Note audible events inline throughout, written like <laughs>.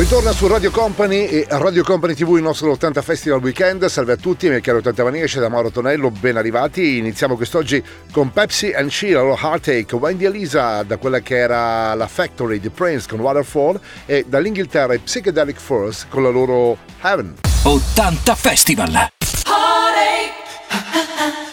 Ritorna su Radio Company e Radio Company TV il nostro 80 Festival Weekend. Salve a tutti, miei cari 80 maniaci da Mauro Tonello, ben arrivati. Iniziamo quest'oggi con Pepsi and She, la loro Heartache, Wendy Elisa da quella che era la Factory di Prince con Waterfall e dall'Inghilterra i Psychedelic Force con la loro Heaven. 80 Festival! Heartache. <laughs>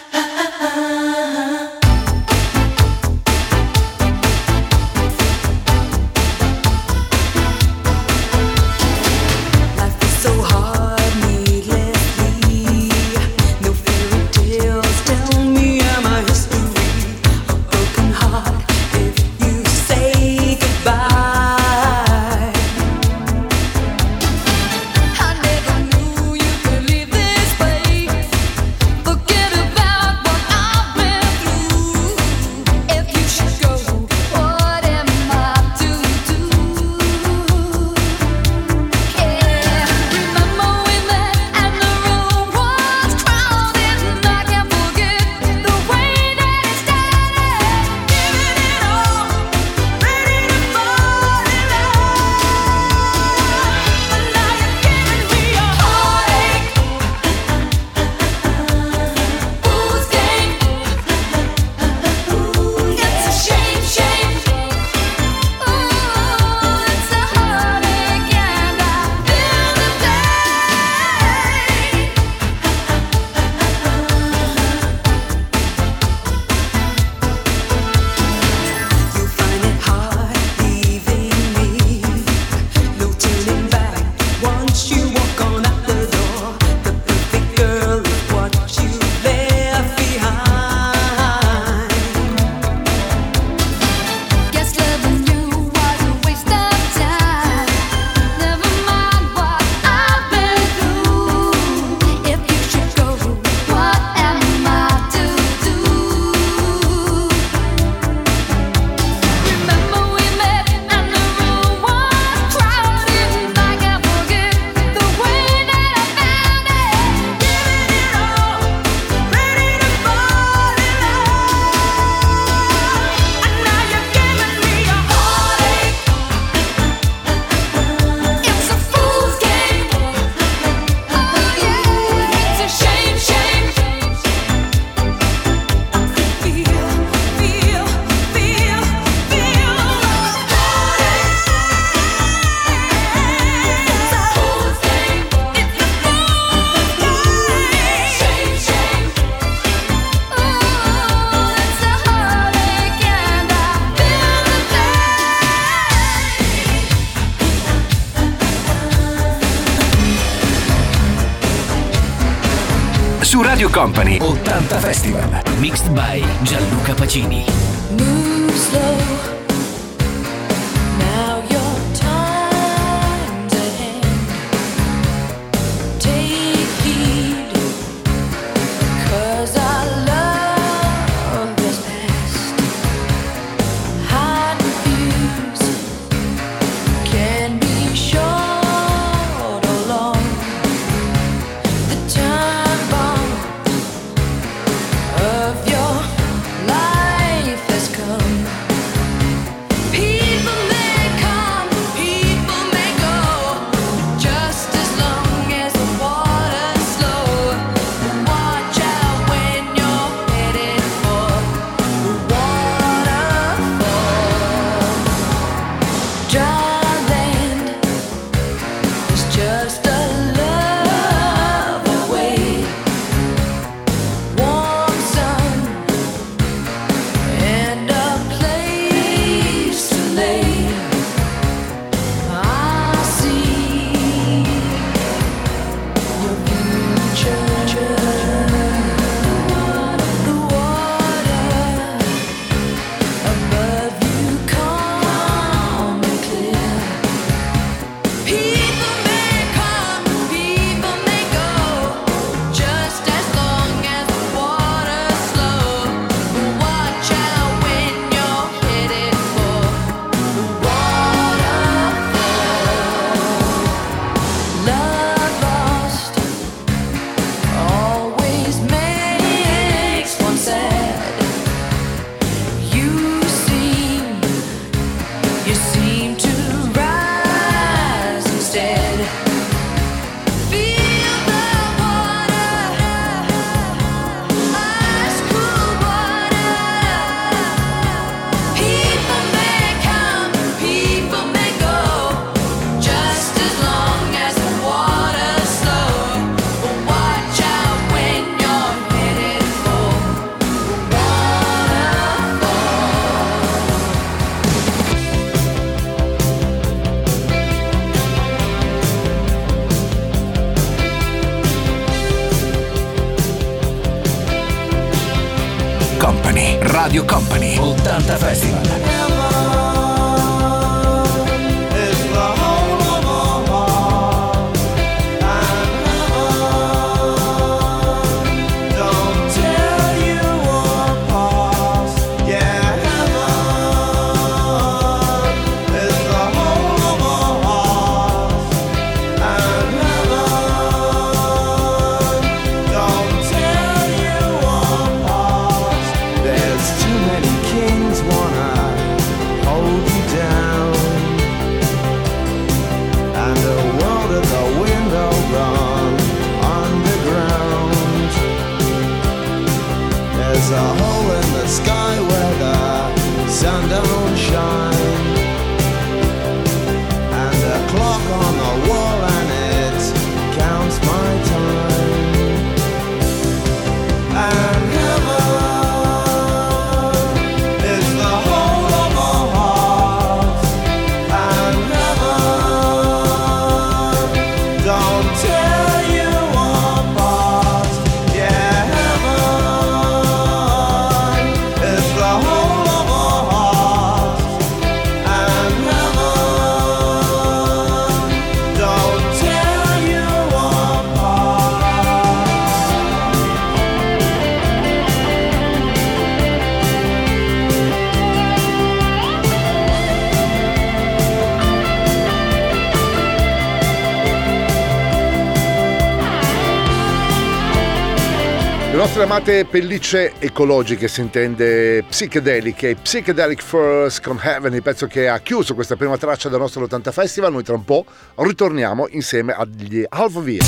nostre amate pellicce ecologiche si intende psichedeliche, Psychedelic First con Heaven, il pezzo che ha chiuso questa prima traccia del nostro 80 Festival. Noi tra un po' ritorniamo insieme agli Alphaville.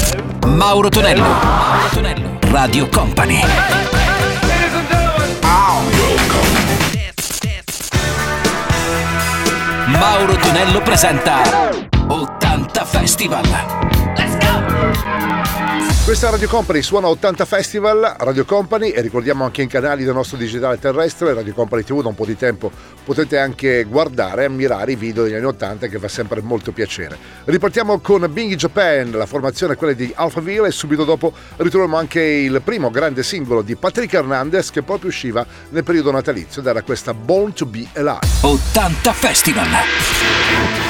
Mauro Tonello. Mauro Tonello. Radio Company. Mauro Tonello presenta 80 Festival. Questa Radio Company suona 80 Festival, Radio Company e ricordiamo anche in canali del nostro digitale terrestre, Radio Company TV da un po' di tempo potete anche guardare e ammirare i video degli anni 80 che fa sempre molto piacere. Ripartiamo con Bing Japan, la formazione è quella di Alphaville e subito dopo ritroviamo anche il primo grande singolo di Patrick Hernandez che proprio usciva nel periodo natalizio ed era questa Born to be Alive. 80 Festival.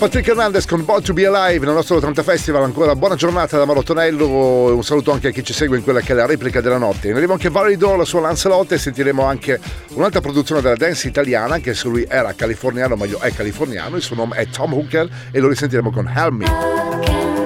Patrick Hernandez con Born to Be Alive nel nostro 80 Festival. Ancora buona giornata da Marottonello. Un saluto anche a chi ci segue in quella che è la replica della notte. In arrivo anche Valerie Dole, la sua Lancelot e sentiremo anche un'altra produzione della dance italiana. Anche se lui era californiano, meglio è californiano. Il suo nome è Tom Hooker e lo risentiremo con Help Me.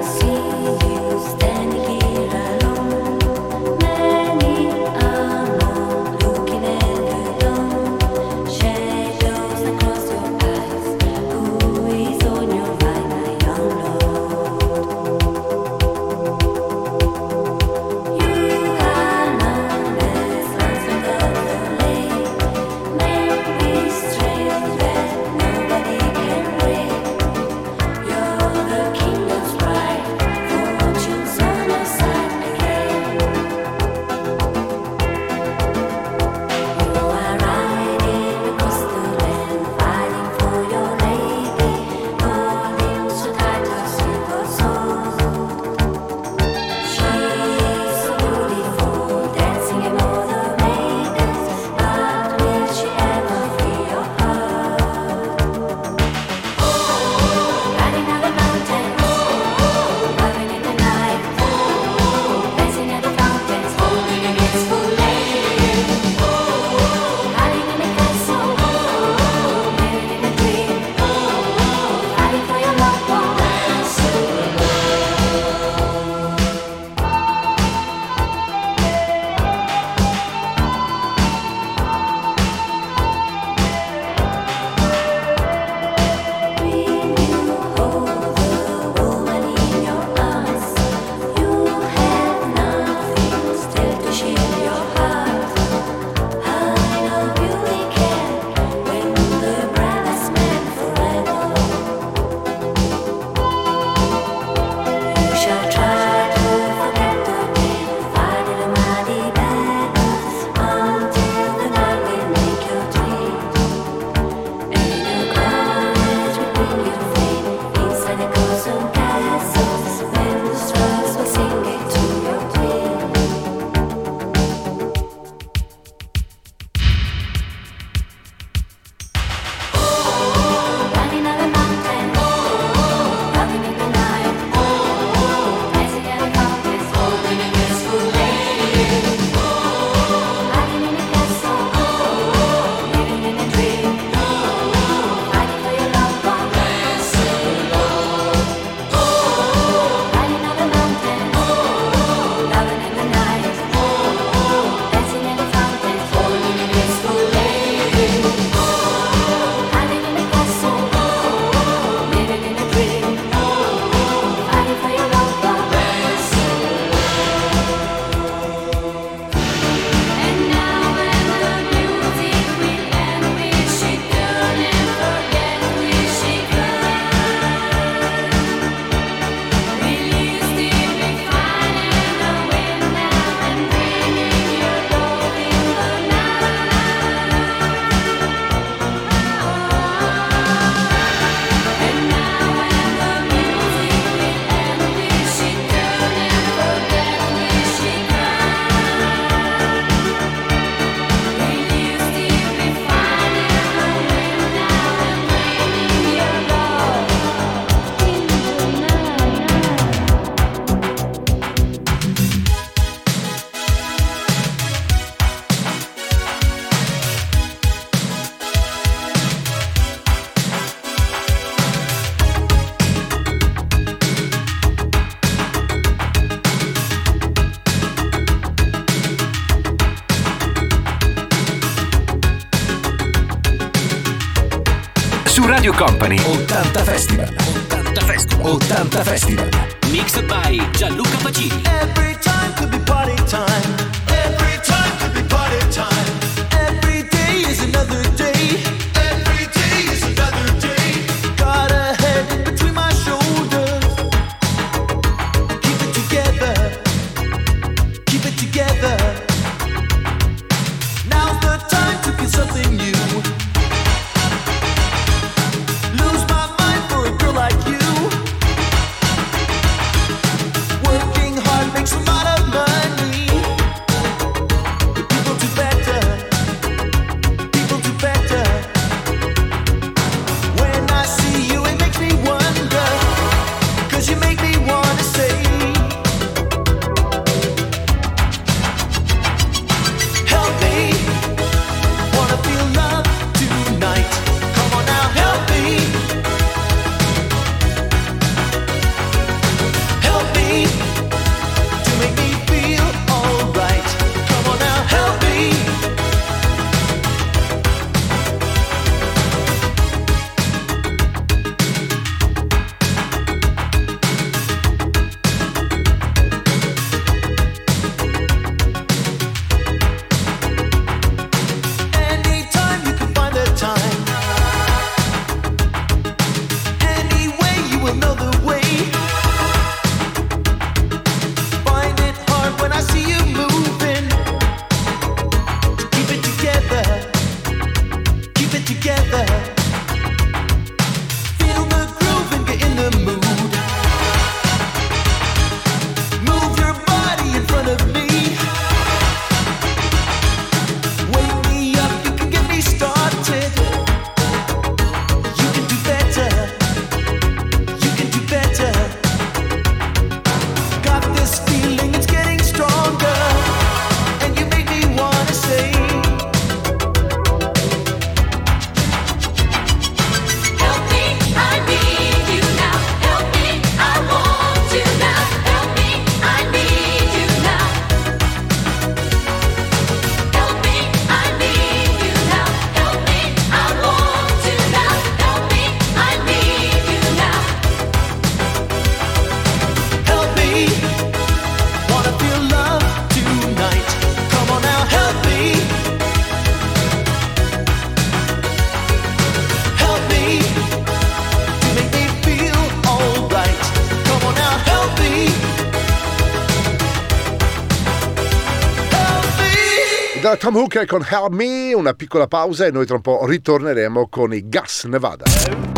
Sam Hooker con Help Me, una piccola pausa e noi tra un po' ritorneremo con i Gas Nevada.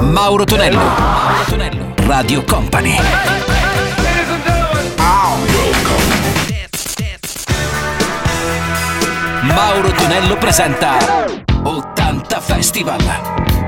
Mauro Tonello, Mauro Tonello, Radio Company. Mauro Tonello presenta 80 Festival.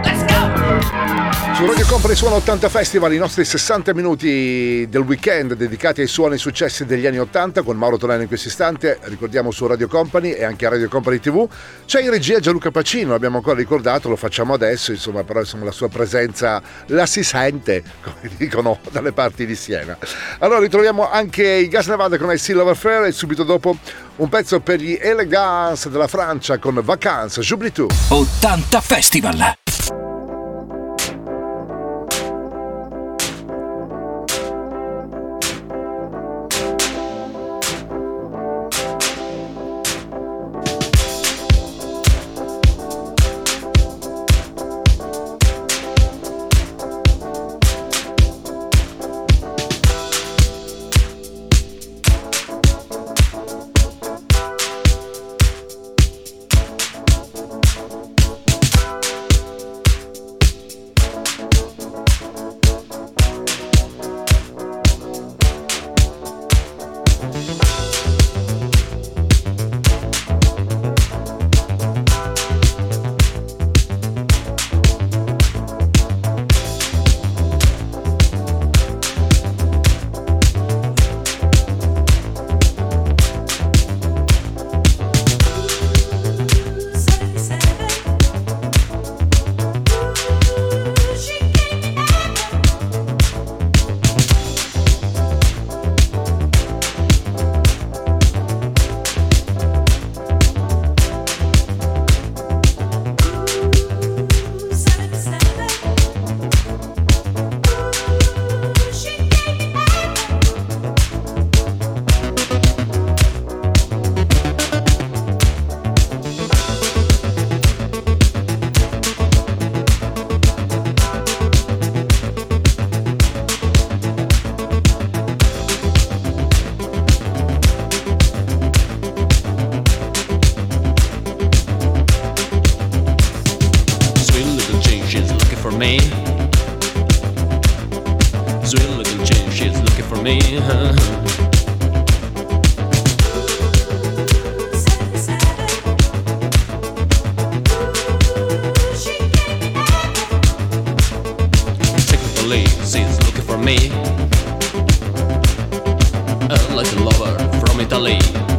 Su Radio Company Suono 80 Festival, i nostri 60 minuti del weekend dedicati ai suoni e successi degli anni 80 con Mauro Tonello in questo istante, ricordiamo su Radio Company e anche a Radio Company TV. C'è in regia Gianluca Pacino, l'abbiamo ancora ricordato, lo facciamo adesso, insomma, però insomma, la sua presenza la si sente, <laughs> come dicono dalle parti di Siena. Allora ritroviamo anche i Gas Nevada con I Silver Fair e subito dopo un pezzo per gli Elegance della Francia con Vacances, Jubli tu. 80 Festival! Uh, like a lover from Italy.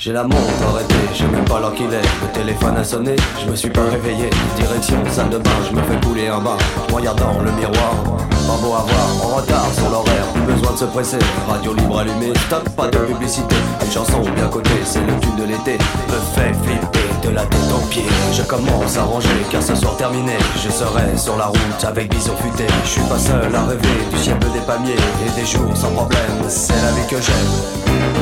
J'ai la montre arrêtée, je sais même pas l'heure qu'il est. Le téléphone a sonné, je me suis pas réveillé. Direction salle de bain, je me fais couler un bain. Dans le miroir, pas beau à voir. En retard sur l'horaire, plus besoin de se presser. Radio libre allumée, stop, pas de publicité. Une chanson bien cotée, c'est le tube de l'été. Me fait flipper de la tête aux pieds. Je commence à ranger, car ce soir terminé, je serai sur la route avec bison futé. Je suis pas seul à rêver du ciel des palmiers et des jours sans problème. C'est la vie que j'aime.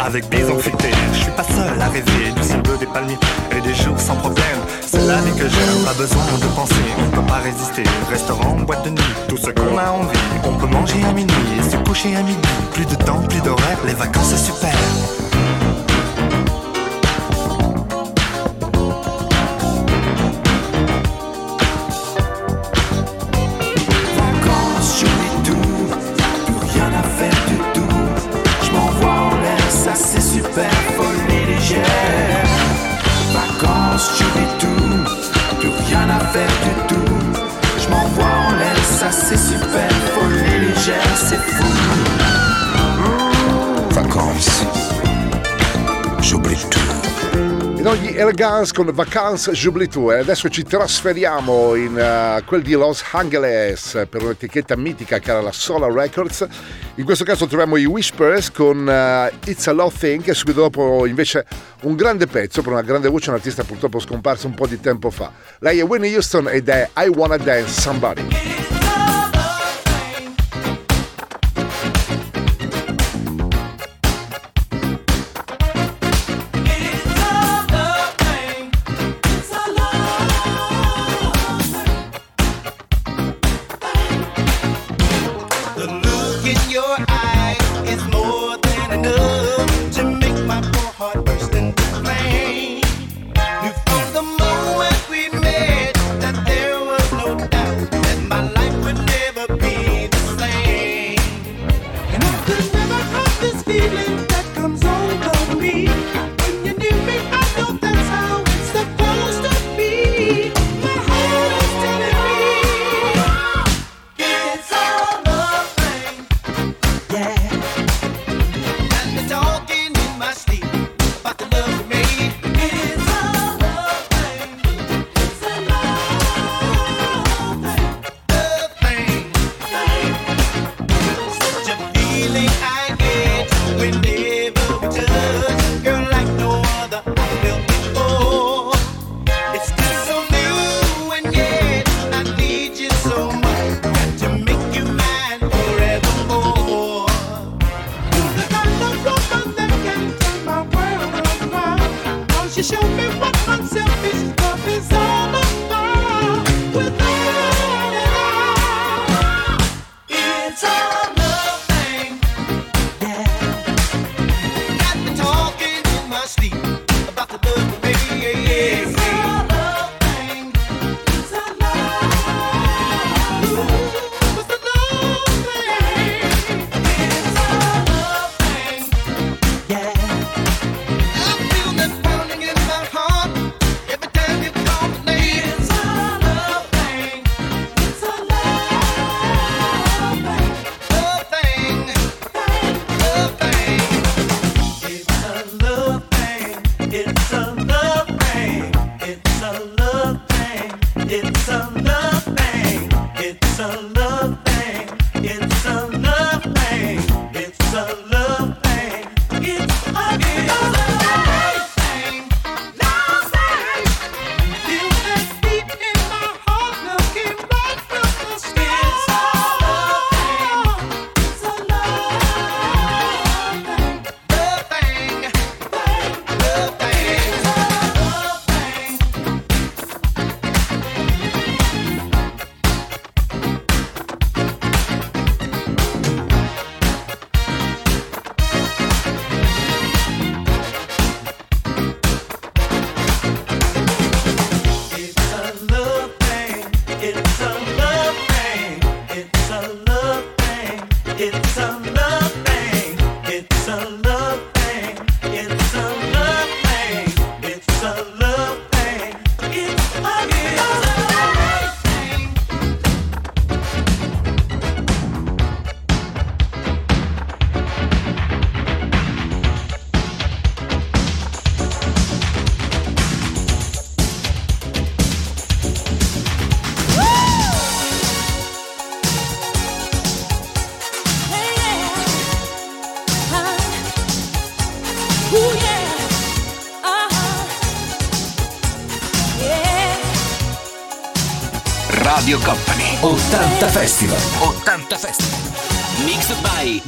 Avec bison futé. Je suis pas seul à rêver du ciel bleu des palmiers et des jours sans problème. C'est la que j'aime, pas besoin de penser, on peut pas résister. Restaurant, boîte de nuit, tout ce qu'on a envie. On peut manger à minuit et se coucher à midi. Plus de temps, plus d'horaire, les vacances c'est super. Elegance con Vacances Jublitou e eh. adesso ci trasferiamo in uh, quel di Los Angeles per un'etichetta mitica che era la Solar Records. In questo caso troviamo i Whispers con uh, It's a Love Thing e subito dopo invece un grande pezzo per una grande voce, un artista purtroppo scomparso un po' di tempo fa. Lei è Winnie Houston ed è I Wanna Dance Somebody.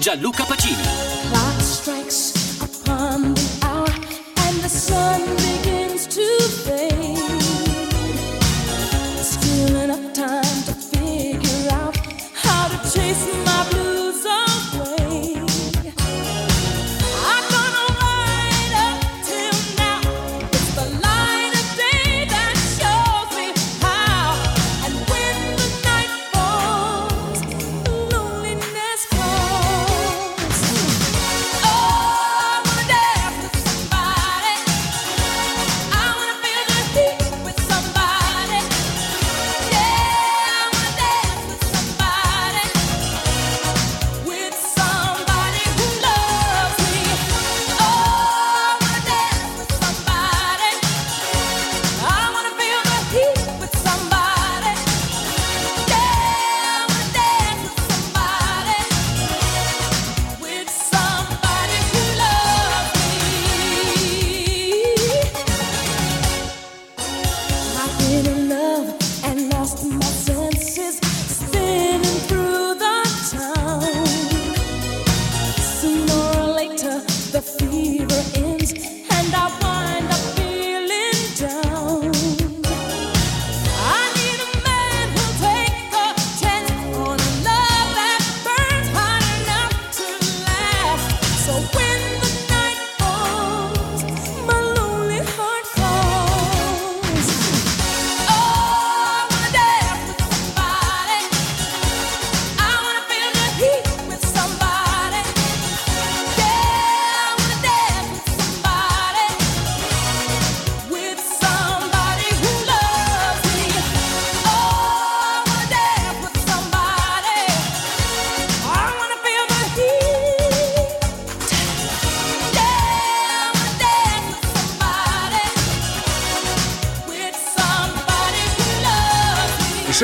Gianluca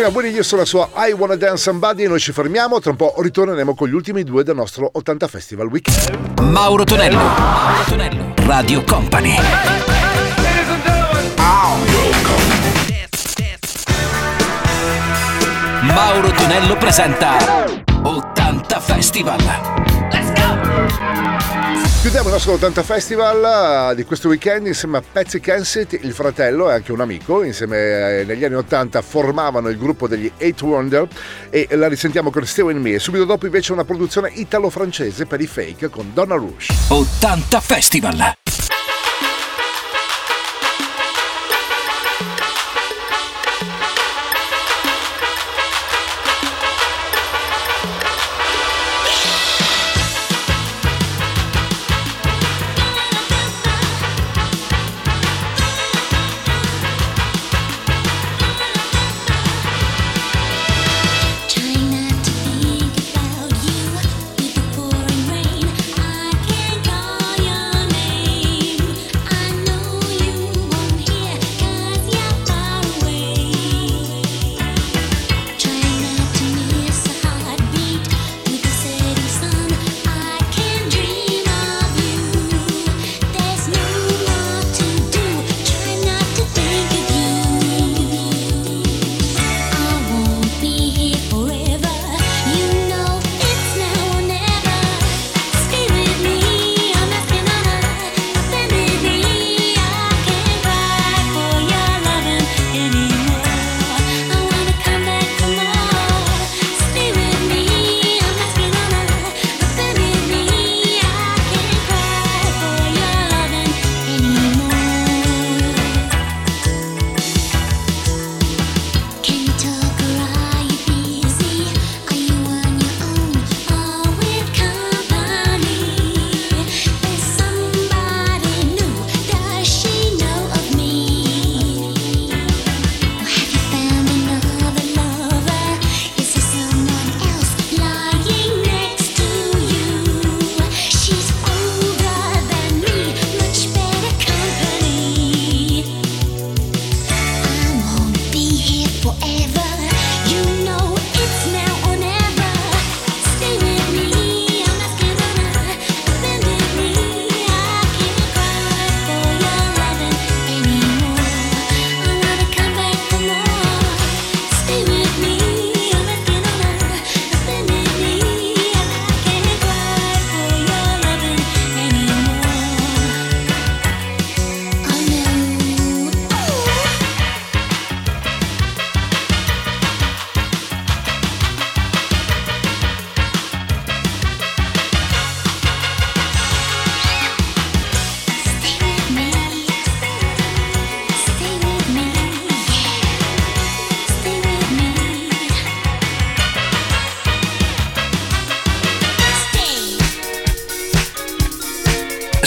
Andrea Willy, io sono la sua I Wanna Dance Somebody e noi ci fermiamo, tra un po' ritorneremo con gli ultimi due del nostro 80 Festival Weekend. Mauro Tonello, Mauro Tonello, Radio Company. Mauro Tonello presenta 80 Festival. Chiudiamo il nostro 80 Festival eh, di questo weekend insieme a Patsy Kensett, il fratello e anche un amico, insieme eh, negli anni 80 formavano il gruppo degli Eight Wonder e la risentiamo con Steven Me. Subito dopo invece una produzione italo-francese per i fake con Donna Rouge. 80 Festival!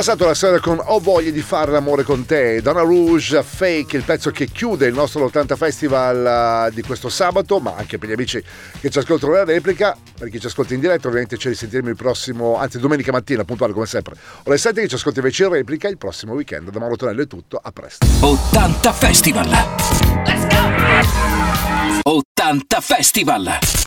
Passato la sera con Ho voglia di fare l'amore con te, Donna Rouge Fake, il pezzo che chiude il nostro 80 Festival eh, di questo sabato, ma anche per gli amici che ci ascoltano la replica, per chi ci ascolta in diretta ovviamente ci risentiremo il prossimo, anzi domenica mattina, puntuale come sempre, ore 7 che ci ascolta invece in replica il prossimo weekend. Da Mauro Tonello è tutto, a presto. 80 Festival. Let's go! 80 Festival.